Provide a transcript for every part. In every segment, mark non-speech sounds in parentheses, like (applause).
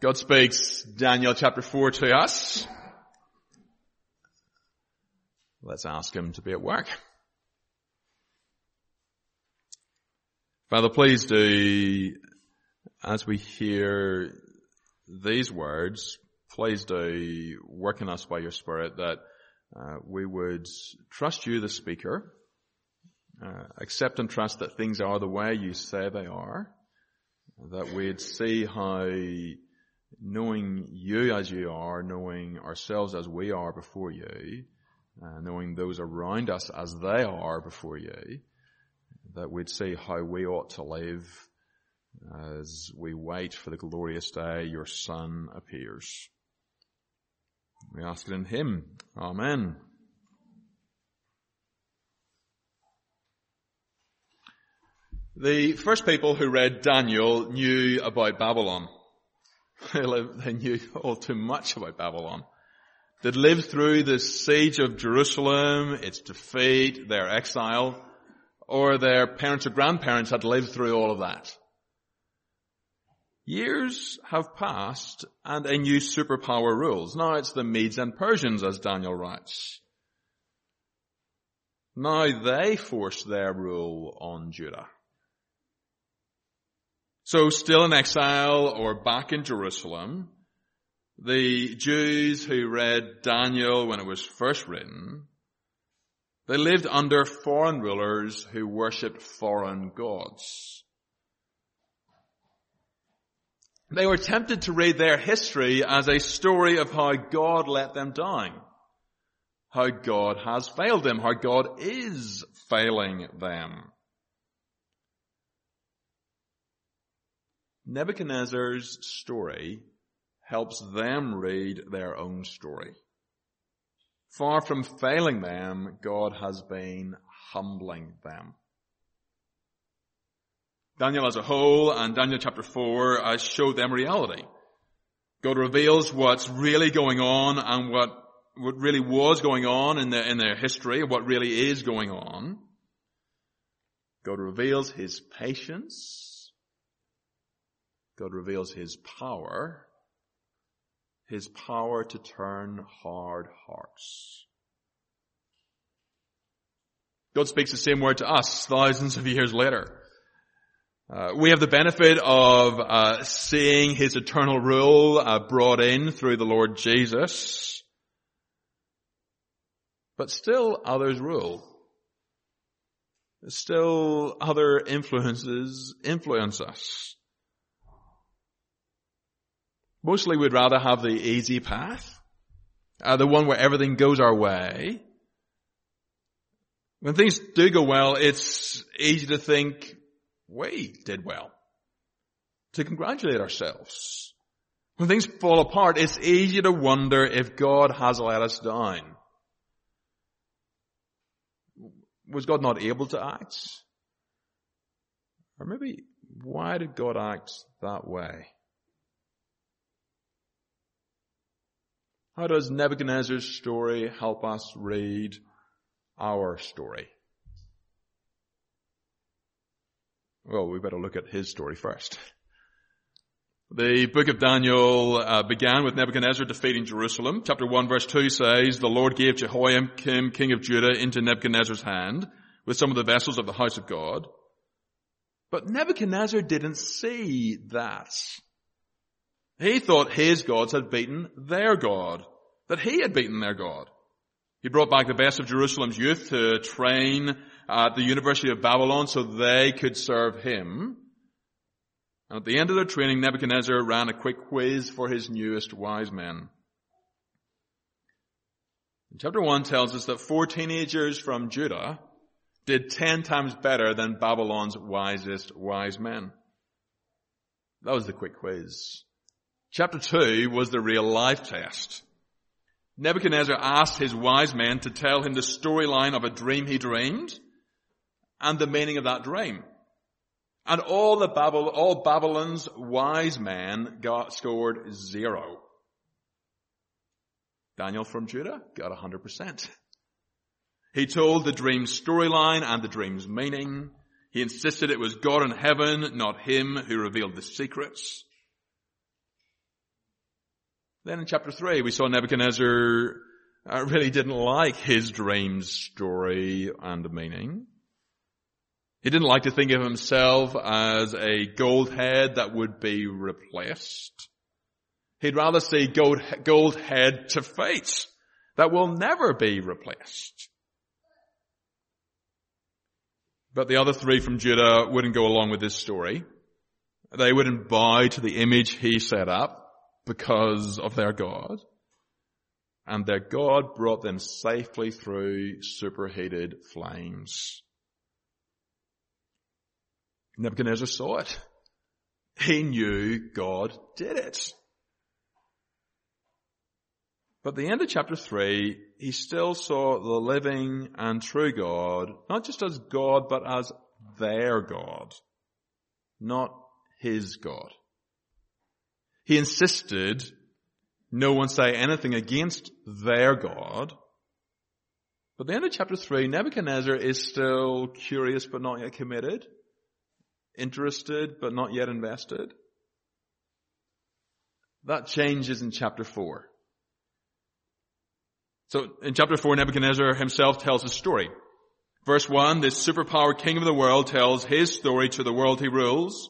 God speaks Daniel chapter 4 to us. Let's ask him to be at work. Father, please do, as we hear these words, please do work in us by your Spirit that uh, we would trust you, the speaker, uh, accept and trust that things are the way you say they are, that we'd see how knowing you as you are, knowing ourselves as we are before you, uh, knowing those around us as they are before you, that we'd see how we ought to live as we wait for the glorious day your Son appears. We ask it in Him. Amen. The first people who read Daniel knew about Babylon. (laughs) they knew all too much about Babylon. They'd lived through the siege of Jerusalem, its defeat, their exile, or their parents or grandparents had lived through all of that. Years have passed and a new superpower rules. Now it's the Medes and Persians as Daniel writes. Now they force their rule on Judah. So still in exile or back in Jerusalem, the Jews who read Daniel when it was first written, they lived under foreign rulers who worshipped foreign gods. They were tempted to read their history as a story of how God let them down, how God has failed them, how God is failing them. Nebuchadnezzar's story helps them read their own story. Far from failing them, God has been humbling them. Daniel as a whole and Daniel chapter 4 uh, show them reality. God reveals what's really going on and what, what really was going on in their, in their history, what really is going on. God reveals His patience God reveals His power, His power to turn hard hearts. God speaks the same word to us thousands of years later. Uh, we have the benefit of uh, seeing His eternal rule uh, brought in through the Lord Jesus, but still others rule. Still other influences influence us. Mostly we'd rather have the easy path, uh, the one where everything goes our way. When things do go well, it's easy to think we did well, to congratulate ourselves. When things fall apart, it's easy to wonder if God has let us down. Was God not able to act? Or maybe, why did God act that way? How does Nebuchadnezzar's story help us read our story? Well, we better look at his story first. The book of Daniel uh, began with Nebuchadnezzar defeating Jerusalem. Chapter 1 verse 2 says, The Lord gave Jehoiakim, king of Judah, into Nebuchadnezzar's hand with some of the vessels of the house of God. But Nebuchadnezzar didn't see that. He thought his gods had beaten their God, that he had beaten their God. He brought back the best of Jerusalem's youth to train at the University of Babylon so they could serve him. And at the end of their training, Nebuchadnezzar ran a quick quiz for his newest wise men. chapter 1 tells us that four teenagers from Judah did ten times better than Babylon's wisest wise men. That was the quick quiz. Chapter 2 was the real life test. Nebuchadnezzar asked his wise men to tell him the storyline of a dream he dreamed and the meaning of that dream. And all the Babylon, all Babylon's wise men got scored zero. Daniel from Judah got 100%. He told the dream's storyline and the dream's meaning. He insisted it was God in heaven, not him, who revealed the secrets. Then in chapter 3 we saw Nebuchadnezzar uh, really didn't like his dream story and meaning. He didn't like to think of himself as a gold head that would be replaced. He'd rather see gold, gold head to fate that will never be replaced. But the other three from Judah wouldn't go along with this story. They wouldn't buy to the image he set up because of their God. And their God brought them safely through superheated flames. Nebuchadnezzar saw it. He knew God did it. But the end of chapter 3, he still saw the living and true God, not just as God, but as their God, not his God. He insisted no one say anything against their God. But the end of chapter 3, Nebuchadnezzar is still curious but not yet committed, interested but not yet invested. That changes in chapter 4. So in chapter 4, Nebuchadnezzar himself tells his story. Verse 1, this superpower king of the world tells his story to the world he rules.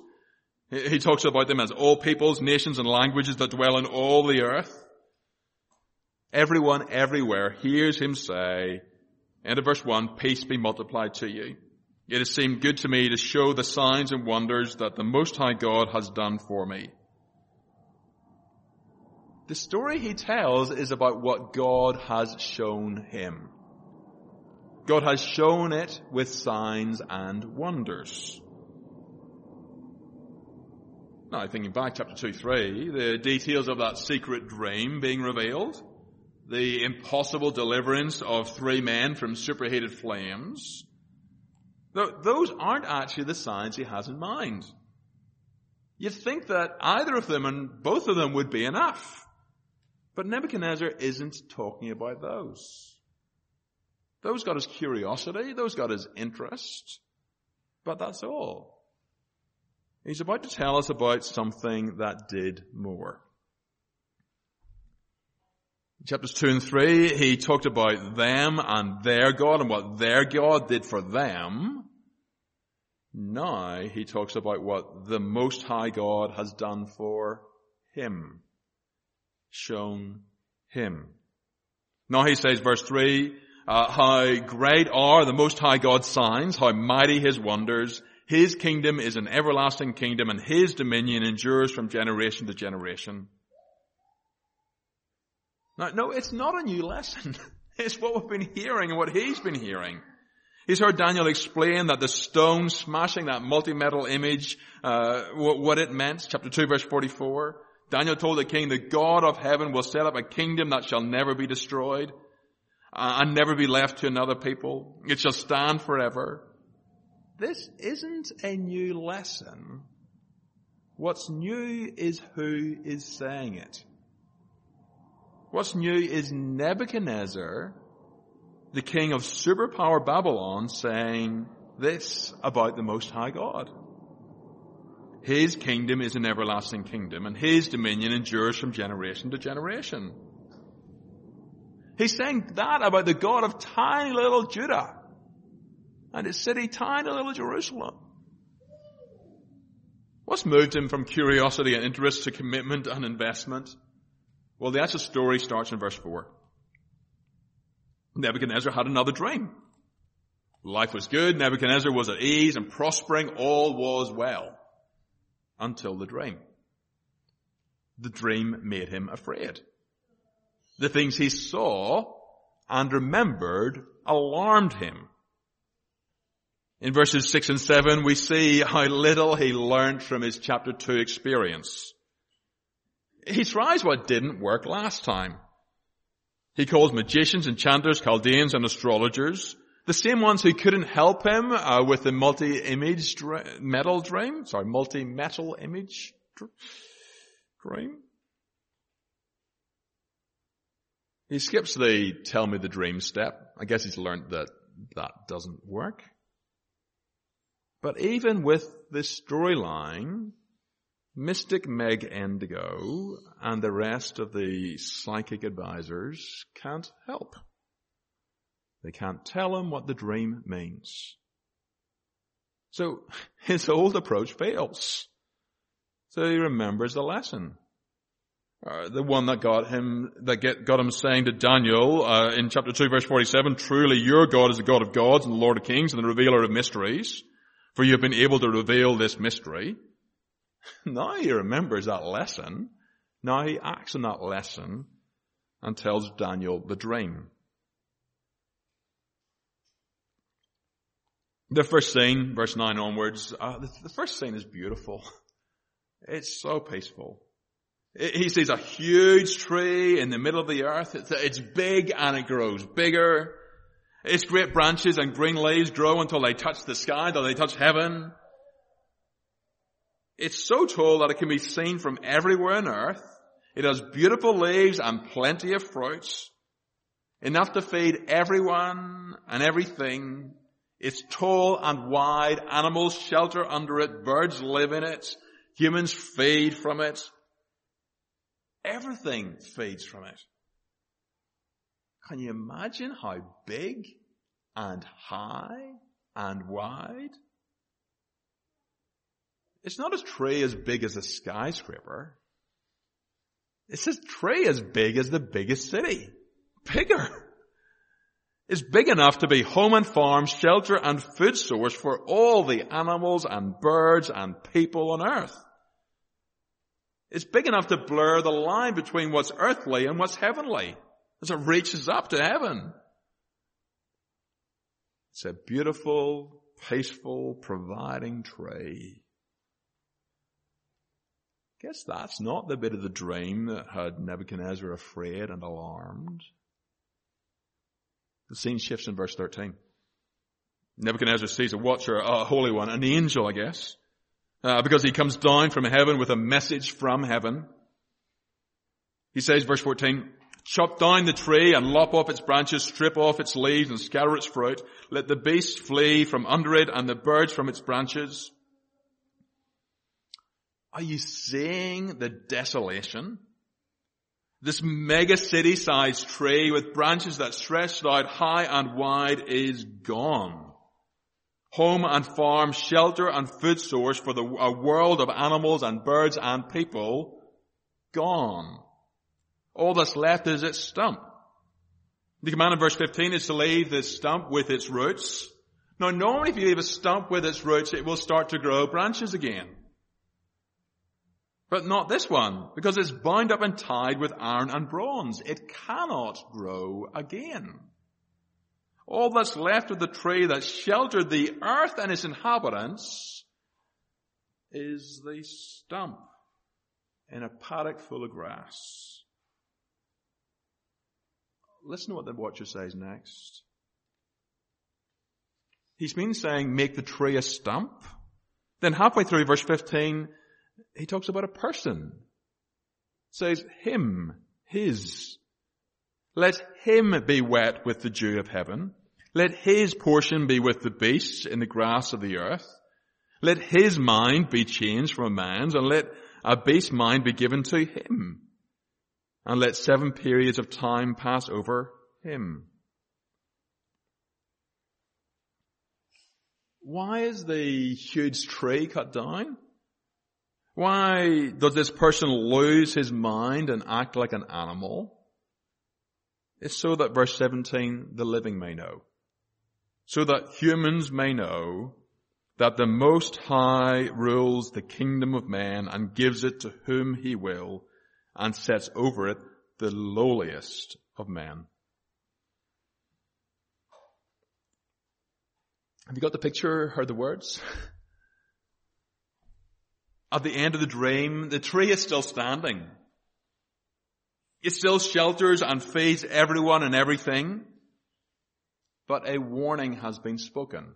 He talks about them as all peoples, nations, and languages that dwell in all the earth. Everyone everywhere hears him say, end of verse 1, peace be multiplied to you. It has seemed good to me to show the signs and wonders that the Most High God has done for me. The story he tells is about what God has shown him. God has shown it with signs and wonders. Now, thinking back, chapter 2, 3, the details of that secret dream being revealed, the impossible deliverance of three men from superheated flames, those aren't actually the signs he has in mind. You'd think that either of them and both of them would be enough. But Nebuchadnezzar isn't talking about those. Those got his curiosity, those got his interest, but that's all. He's about to tell us about something that did more. In chapters 2 and 3, he talked about them and their God and what their God did for them. Now he talks about what the Most High God has done for him shown him. Now he says, verse 3, uh, how great are the Most High God's signs, how mighty His wonders. His kingdom is an everlasting kingdom and His dominion endures from generation to generation. Now, no, it's not a new lesson. (laughs) It's what we've been hearing and what he's been hearing. He's heard Daniel explain that the stone smashing that multi-metal image, uh, what it meant, chapter 2 verse 44. Daniel told the king, the God of heaven will set up a kingdom that shall never be destroyed uh, and never be left to another people. It shall stand forever. This isn't a new lesson. What's new is who is saying it. What's new is Nebuchadnezzar, the king of superpower Babylon, saying this about the Most High God. His kingdom is an everlasting kingdom and his dominion endures from generation to generation. He's saying that about the God of tiny little Judah and his city, tiny little Jerusalem. What's moved him from curiosity and interest to commitment and investment? Well, the actual story starts in verse 4. Nebuchadnezzar had another dream. Life was good, Nebuchadnezzar was at ease and prospering, all was well until the dream. The dream made him afraid. The things he saw and remembered alarmed him. In verses 6 and 7 we see how little he learned from his chapter 2 experience. He tries what didn't work last time. He calls magicians, enchanters, Chaldeans, and astrologers the same ones who couldn't help him uh, with the multi-image dr- metal dream, sorry, multi-metal image dr- dream. He skips the tell me the dream step. I guess he's learned that that doesn't work. But even with this storyline, Mystic Meg Endigo and the rest of the psychic advisors can't help. They can't tell him what the dream means. So (laughs) his old approach fails. So he remembers the lesson. Uh, the one that got him, that get, got him saying to Daniel uh, in chapter 2 verse 47, truly your God is the God of gods and the Lord of kings and the revealer of mysteries, for you have been able to reveal this mystery. (laughs) now he remembers that lesson. Now he acts on that lesson and tells Daniel the dream. The first scene, verse 9 onwards, uh, the, the first scene is beautiful. (laughs) It's so peaceful. He sees a huge tree in the middle of the earth. It's, it's big and it grows bigger. Its great branches and green leaves grow until they touch the sky, until they touch heaven. It's so tall that it can be seen from everywhere on earth. It has beautiful leaves and plenty of fruits. Enough to feed everyone and everything. It's tall and wide. Animals shelter under it. Birds live in it. Humans feed from it. Everything feeds from it. Can you imagine how big and high and wide? It's not a tree as big as a skyscraper. It's a tree as big as the biggest city. Bigger. It's big enough to be home and farm, shelter and food source for all the animals and birds and people on earth. It's big enough to blur the line between what's earthly and what's heavenly as it reaches up to heaven. It's a beautiful, peaceful, providing tree. Guess that's not the bit of the dream that had Nebuchadnezzar afraid and alarmed. The scene shifts in verse 13. Nebuchadnezzar sees a watcher, a holy one, an angel, I guess, uh, because he comes down from heaven with a message from heaven. He says, verse 14, chop down the tree and lop off its branches, strip off its leaves and scatter its fruit. Let the beasts flee from under it and the birds from its branches. Are you seeing the desolation? This mega city sized tree with branches that stretched out high and wide is gone home and farm, shelter and food source for the, a world of animals and birds and people, gone. All that's left is its stump. The command in verse 15 is to leave this stump with its roots. Now normally if you leave a stump with its roots, it will start to grow branches again. But not this one, because it's bound up and tied with iron and bronze. It cannot grow again. All that's left of the tree that sheltered the earth and its inhabitants is the stump in a paddock full of grass. Listen to what the watcher says next. He's been saying, make the tree a stump. Then halfway through verse 15, he talks about a person. says, him, his. Let him be wet with the dew of heaven. Let his portion be with the beasts in the grass of the earth. Let his mind be changed from a man's and let a beast mind be given to him. And let seven periods of time pass over him. Why is the huge tree cut down? Why does this person lose his mind and act like an animal? It's so that verse 17, the living may know so that humans may know that the Most High rules the kingdom of man and gives it to whom he will and sets over it the lowliest of men. Have you got the picture, heard the words? (laughs) At the end of the dream, the tree is still standing. It still shelters and feeds everyone and everything but a warning has been spoken.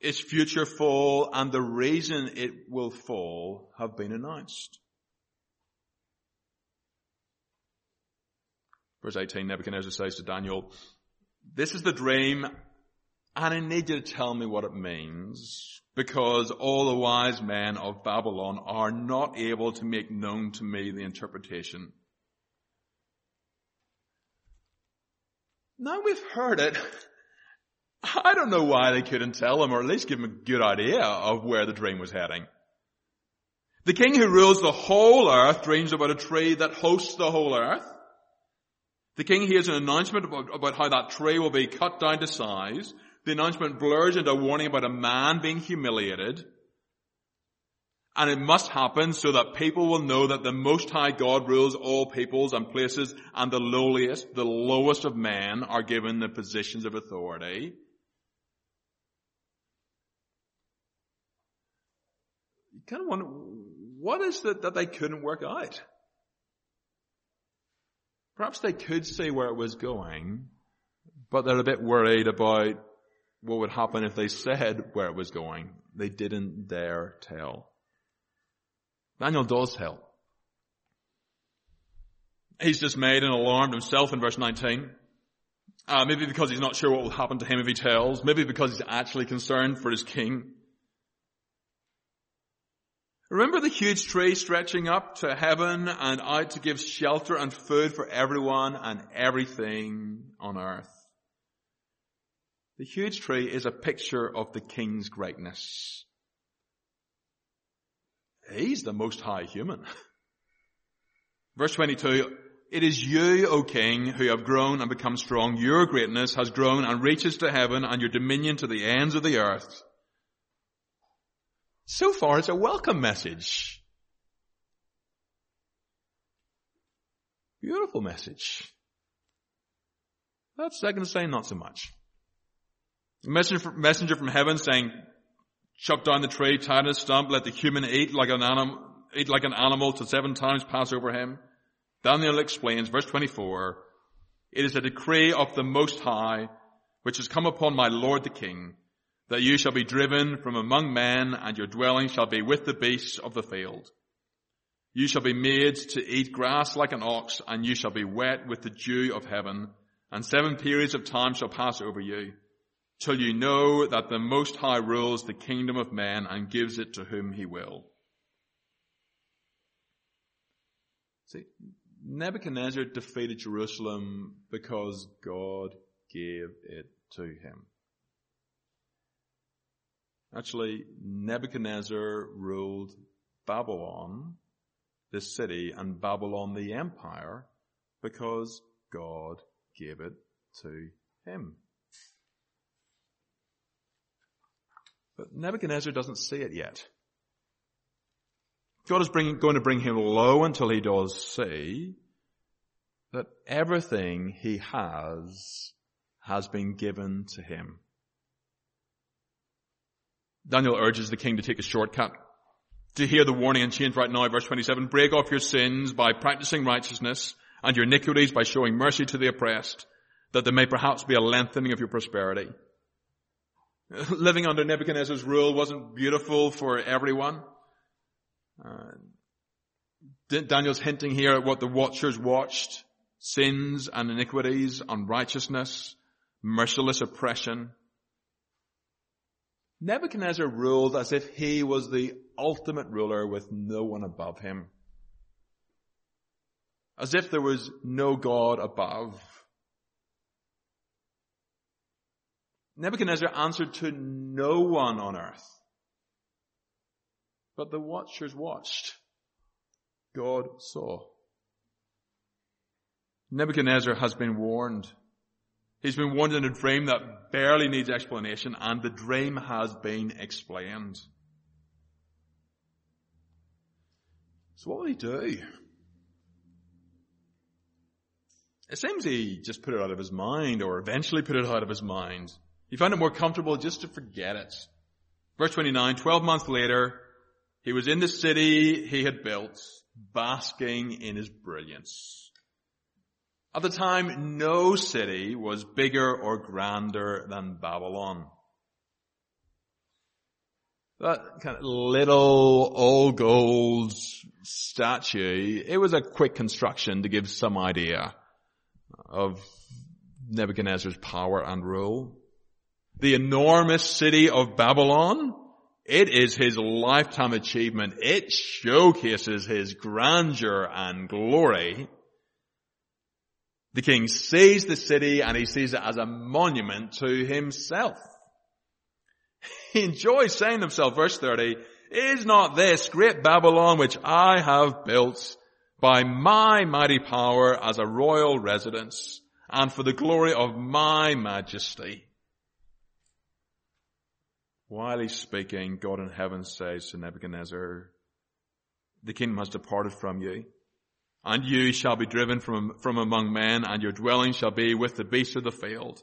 Its future fall and the reason it will fall have been announced. Verse 18, Nebuchadnezzar says to Daniel, this is the dream and I need you to tell me what it means because all the wise men of Babylon are not able to make known to me the interpretation. Now we've heard it. I don't know why they couldn't tell him or at least give him a good idea of where the dream was heading. The king who rules the whole earth dreams about a tree that hosts the whole earth. The king hears an announcement about, about how that tree will be cut down to size. The announcement blurs into a warning about a man being humiliated. And it must happen so that people will know that the Most High God rules all peoples and places and the lowliest, the lowest of men are given the positions of authority. You kind of wonder, what is it that they couldn't work out? Perhaps they could see where it was going, but they're a bit worried about what would happen if they said where it was going. They didn't dare tell. Daniel does help. He's dismayed and alarmed himself in verse 19. Uh, maybe because he's not sure what will happen to him if he tells. Maybe because he's actually concerned for his king. Remember the huge tree stretching up to heaven and out to give shelter and food for everyone and everything on earth. The huge tree is a picture of the king's greatness. He's the most high human. (laughs) Verse 22, it is you, O king, who have grown and become strong. Your greatness has grown and reaches to heaven and your dominion to the ends of the earth. So far it's a welcome message. Beautiful message. That second saying not so much. Messenger, from heaven saying, chop down the tree, tie it a stump, let the human eat like an animal, eat like an animal till seven times pass over him. Daniel explains, verse 24, it is a decree of the Most High, which has come upon my Lord the King, that you shall be driven from among men and your dwelling shall be with the beasts of the field. You shall be made to eat grass like an ox and you shall be wet with the dew of heaven and seven periods of time shall pass over you till you know that the Most High rules the kingdom of men and gives it to whom he will. See, Nebuchadnezzar defeated Jerusalem because God gave it to him. Actually, Nebuchadnezzar ruled Babylon, the city, and Babylon, the empire, because God gave it to him. But Nebuchadnezzar doesn't see it yet. God is going to bring him low until he does see that everything he has has been given to him. Daniel urges the king to take a shortcut. To hear the warning and change right now, verse 27, break off your sins by practicing righteousness and your iniquities by showing mercy to the oppressed, that there may perhaps be a lengthening of your prosperity. (laughs) Living under Nebuchadnezzar's rule wasn't beautiful for everyone. Uh, Daniel's hinting here at what the watchers watched. Sins and iniquities, unrighteousness, merciless oppression. Nebuchadnezzar ruled as if he was the ultimate ruler with no one above him. As if there was no God above. Nebuchadnezzar answered to no one on earth. But the watchers watched. God saw. Nebuchadnezzar has been warned. He's been warned in a dream that barely needs explanation and the dream has been explained. So what will he do? It seems he just put it out of his mind or eventually put it out of his mind. He found it more comfortable just to forget it. Verse 29, 12 months later, he was in the city he had built, basking in his brilliance. At the time, no city was bigger or grander than Babylon. That kind of little old gold statue, it was a quick construction to give some idea of Nebuchadnezzar's power and rule the enormous city of Babylon, It is his lifetime achievement. It showcases his grandeur and glory. The king sees the city and he sees it as a monument to himself. He enjoys saying to himself, verse 30, is not this great Babylon which I have built by my mighty power as a royal residence and for the glory of my majesty? While he's speaking, God in heaven says to Nebuchadnezzar, the kingdom has departed from you, and you shall be driven from, from among men, and your dwelling shall be with the beasts of the field,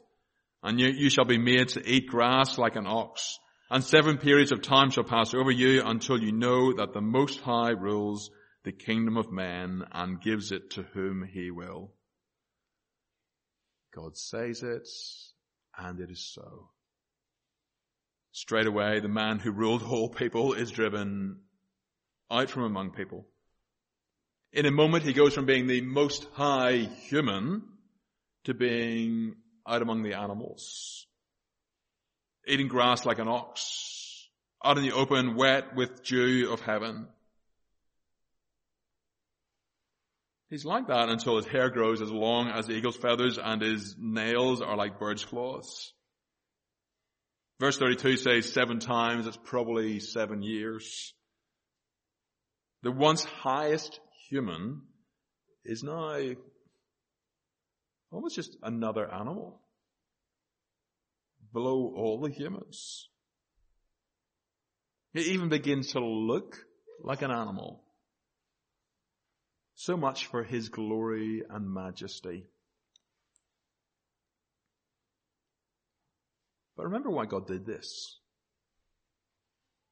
and you, you shall be made to eat grass like an ox, and seven periods of time shall pass over you until you know that the Most High rules the kingdom of men and gives it to whom he will. God says it, and it is so. Straight away, the man who ruled all people is driven out from among people. In a moment, he goes from being the most high human to being out among the animals. Eating grass like an ox. Out in the open, wet with dew of heaven. He's like that until his hair grows as long as the eagle's feathers and his nails are like bird's claws. Verse 32 says seven times, it's probably seven years. The once highest human is now almost just another animal below all the humans. It even begins to look like an animal. So much for his glory and majesty. But remember why God did this.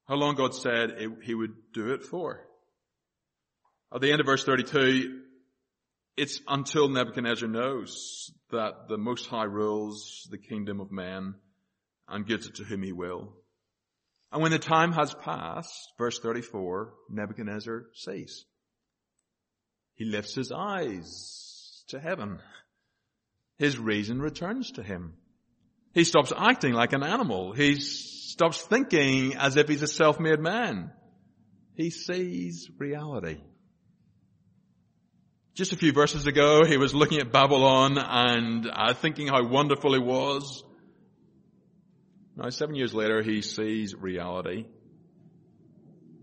How long God said it, he would do it for. At the end of verse 32, it's until Nebuchadnezzar knows that the Most High rules the kingdom of men and gives it to whom he will. And when the time has passed, verse 34, Nebuchadnezzar sees. He lifts his eyes to heaven. His reason returns to him. He stops acting like an animal. He stops thinking as if he's a self-made man. He sees reality. Just a few verses ago, he was looking at Babylon and uh, thinking how wonderful it was. Now, seven years later, he sees reality.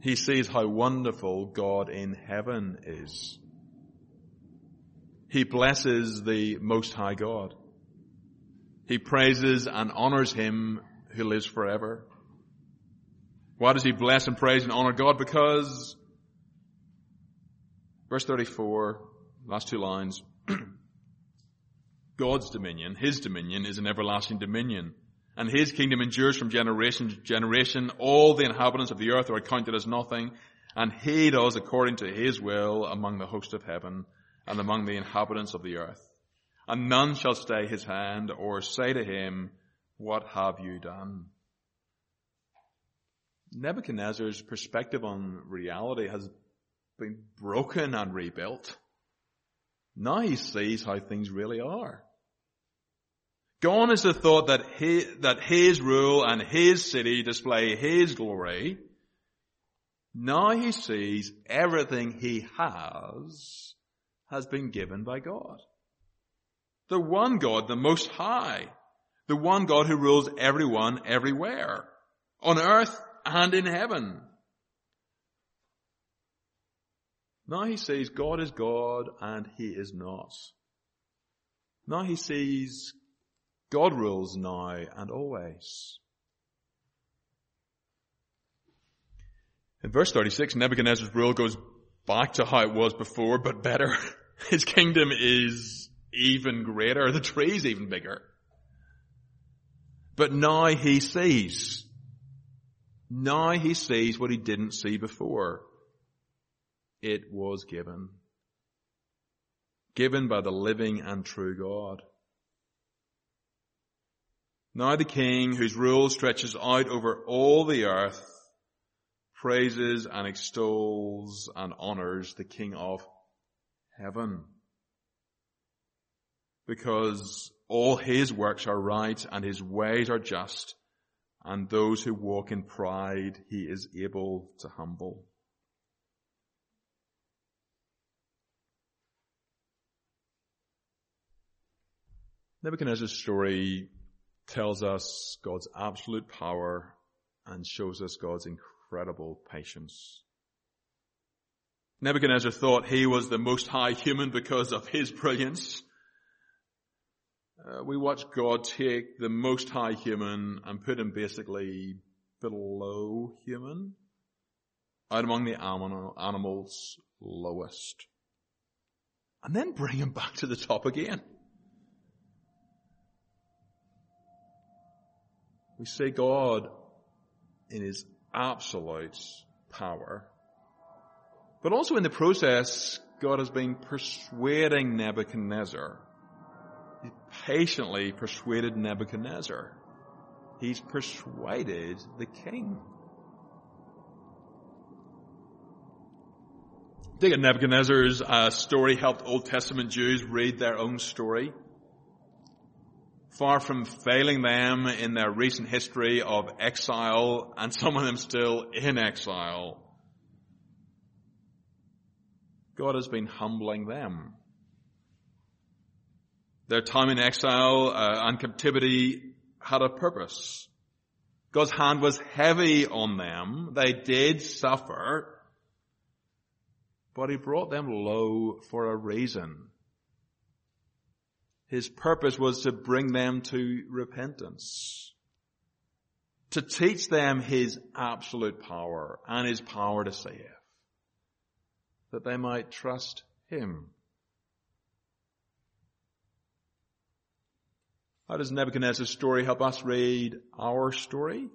He sees how wonderful God in heaven is. He blesses the Most High God. He praises and honors him who lives forever. Why does he bless and praise and honor God? Because, verse 34, last two lines, (clears throat) God's dominion, his dominion is an everlasting dominion. And his kingdom endures from generation to generation. All the inhabitants of the earth are accounted as nothing. And he does according to his will among the host of heaven and among the inhabitants of the earth and none shall stay his hand or say to him, what have you done? Nebuchadnezzar's perspective on reality has been broken and rebuilt. Now he sees how things really are. Gone is the thought that his, that his rule and his city display his glory. Now he sees everything he has has been given by God. The one God, the Most High. The one God who rules everyone everywhere. On earth and in heaven. Now he sees God is God and he is not. Now he sees God rules now and always. In verse 36, Nebuchadnezzar's rule goes back to how it was before, but better. (laughs) His kingdom is even greater. The tree's even bigger. But now he sees. Now he sees what he didn't see before. It was given. Given by the living and true God. Now the king whose rule stretches out over all the earth praises and extols and honors the king of heaven because all his works are right and his ways are just and those who walk in pride he is able to humble. Nebuchadnezzar's story tells us God's absolute power and shows us God's incredible patience. Nebuchadnezzar thought he was the most high human because of his brilliance. Uh, we watch God take the most high human and put him basically below human, out among the animal, animals lowest, and then bring him back to the top again. We see God in his absolute power. But also in the process, God has been persuading Nebuchadnezzar. He patiently persuaded Nebuchadnezzar. He's persuaded the king. I think Nebuchadnezzar's uh, story helped Old Testament Jews read their own story far from failing them in their recent history of exile and some of them still in exile. God has been humbling them. Their time in exile uh, and captivity had a purpose. God's hand was heavy on them. They did suffer, but He brought them low for a reason. His purpose was to bring them to repentance. To teach them His absolute power and His power to save. That they might trust Him. How does Nebuchadnezzar's story help us read our story?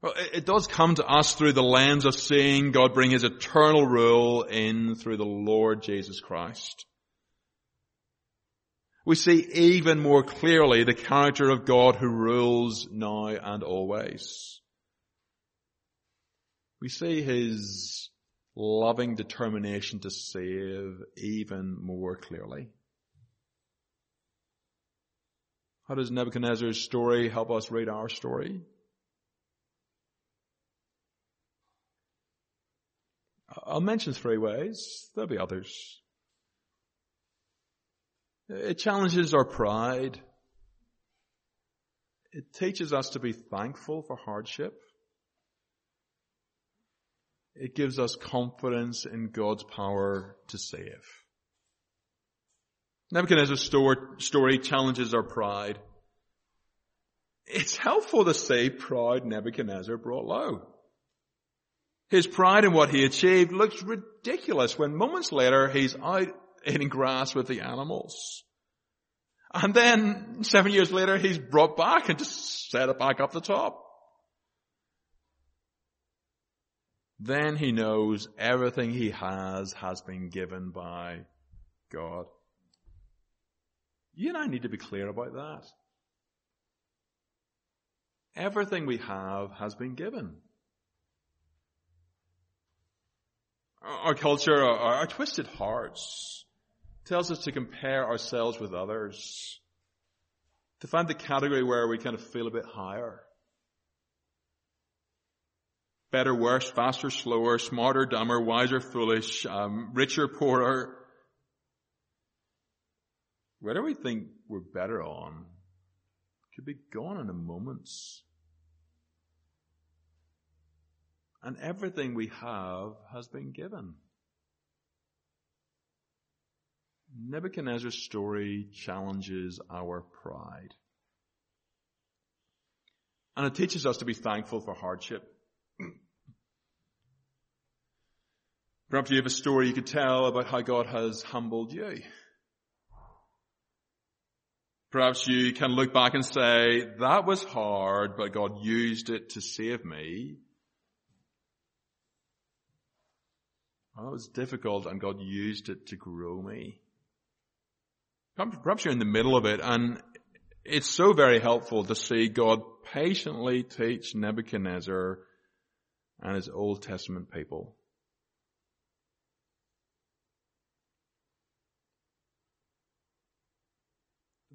Well, it does come to us through the lens of seeing God bring His eternal rule in through the Lord Jesus Christ we see even more clearly the character of God who rules now and always. We see his loving determination to save even more clearly. How does Nebuchadnezzar's story help us read our story? I'll mention three ways. There'll be others. It challenges our pride. It teaches us to be thankful for hardship. It gives us confidence in God's power to save. Nebuchadnezzar's story challenges our pride. It's helpful to say pride Nebuchadnezzar brought low. His pride in what he achieved looks ridiculous when moments later he's out eating grass with the animals. And then seven years later, he's brought back and just set it back up the top. Then he knows everything he has has been given by God. You and I need to be clear about that. Everything we have has been given. Our culture, our, our twisted hearts, tells us to compare ourselves with others, to find the category where we kind of feel a bit higher. Better, worse, faster, slower, smarter, dumber, wiser, foolish, um, richer, poorer. Do we think we're better on could be gone in a moment. And everything we have has been given. Nebuchadnezzar's story challenges our pride. And it teaches us to be thankful for hardship. (clears throat) Perhaps you have a story you could tell about how God has humbled you. Perhaps you can look back and say, that was hard, but God used it to save me. Well, it was difficult and God used it to grow me. Perhaps you're in the middle of it and it's so very helpful to see God patiently teach Nebuchadnezzar and his Old Testament people.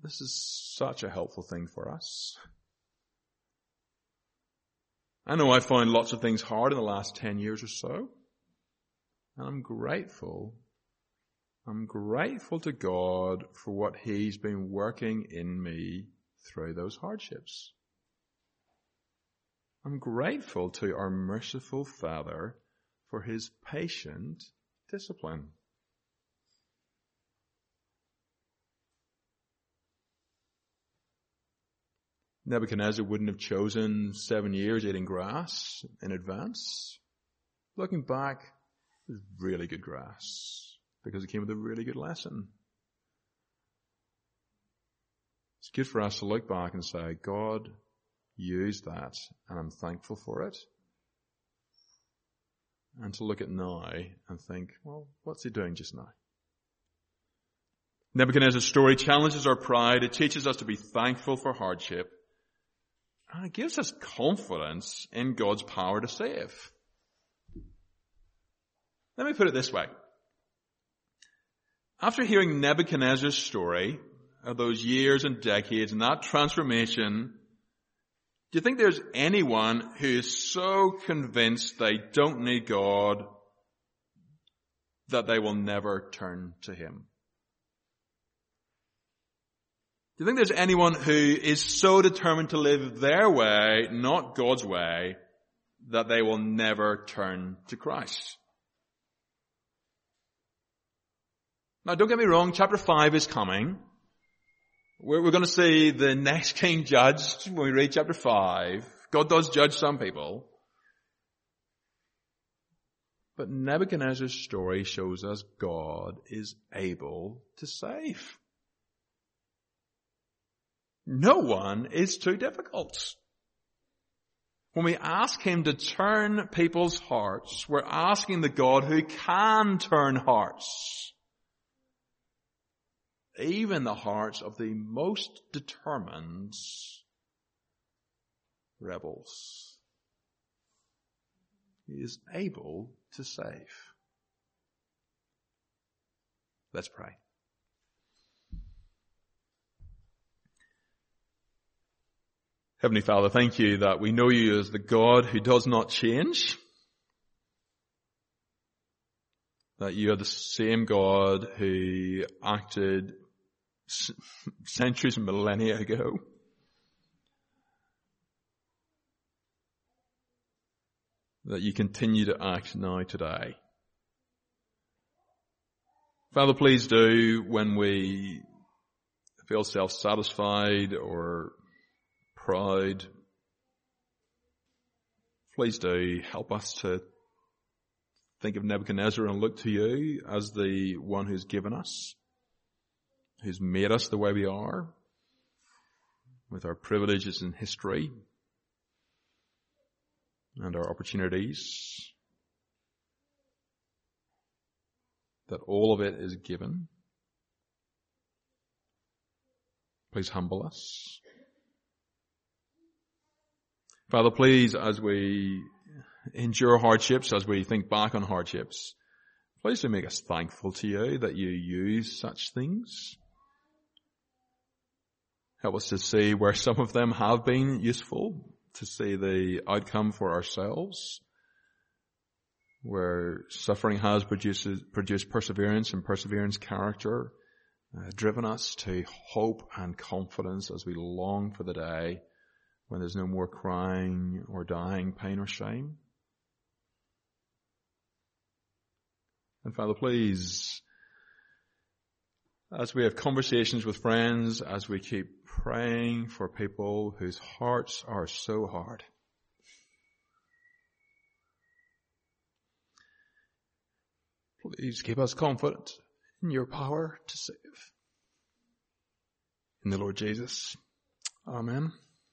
This is such a helpful thing for us. I know I found lots of things hard in the last 10 years or so. And I'm grateful. I'm grateful to God for what He's been working in me through those hardships. I'm grateful to our merciful Father for His patient discipline. Nebuchadnezzar wouldn't have chosen seven years eating grass in advance. Looking back, it was really good grass because it came with a really good lesson. It's good for us to look back and say, God used that and I'm thankful for it. And to look at now and think, well, what's he doing just now? Nebuchadnezzar's story challenges our pride. It teaches us to be thankful for hardship and it gives us confidence in God's power to save. Let me put it this way. After hearing Nebuchadnezzar's story of those years and decades and that transformation, do you think there's anyone who is so convinced they don't need God that they will never turn to Him? Do you think there's anyone who is so determined to live their way, not God's way, that they will never turn to Christ? Now don't get me wrong, chapter 5 is coming. We're, we're going to see the next king judged when we read chapter 5. God does judge some people. But Nebuchadnezzar's story shows us God is able to save. No one is too difficult. When we ask Him to turn people's hearts, we're asking the God who can turn hearts. Even the hearts of the most determined rebels. He is able to save. Let's pray. Heavenly Father, thank you that we know you as the God who does not change. That you are the same God who acted centuries and millennia ago. That you continue to act now today. Father, please do when we feel self-satisfied or pride. Please do help us to think of Nebuchadnezzar and look to you as the one who's given us, who's made us the way we are, with our privileges in history and our opportunities, that all of it is given. Please humble us. Father, please, as we endure hardships, as we think back on hardships, please do make us thankful to you that you use such things. Help us to see where some of them have been useful, to see the outcome for ourselves, where suffering has produced, produced perseverance and perseverance character, uh, driven us to hope and confidence as we long for the day when there's no more crying or dying, pain or shame. And Father, please, as we have conversations with friends, as we keep praying for people whose hearts are so hard, please keep us confident in your power to save. In the Lord Jesus. Amen.